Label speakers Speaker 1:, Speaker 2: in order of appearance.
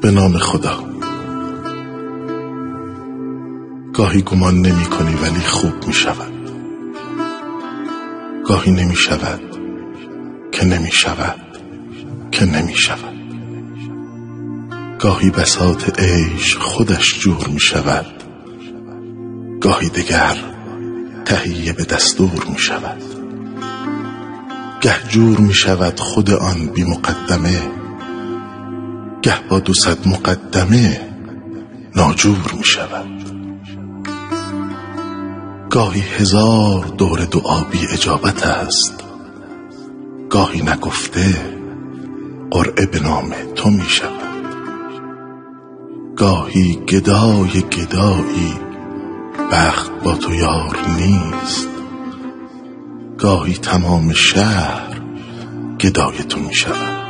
Speaker 1: به نام خدا. گاهی گمان نمی کنی ولی خوب می شود. گاهی نمی شود که نمی شود که نمی شود. گاهی بساط عیش خودش جور می شود. گاهی دگر تهیه به دستور می شود. گه جور می شود خود آن بی مقدمه. گه با دو صد مقدمه ناجور می شود. گاهی هزار دور دعا بی اجابت است. گاهی نگفته قرعه به نام تو می شود. گاهی گدای گدایی بخت با تو یار نیست. گاهی تمام شهر گدای تو می شود.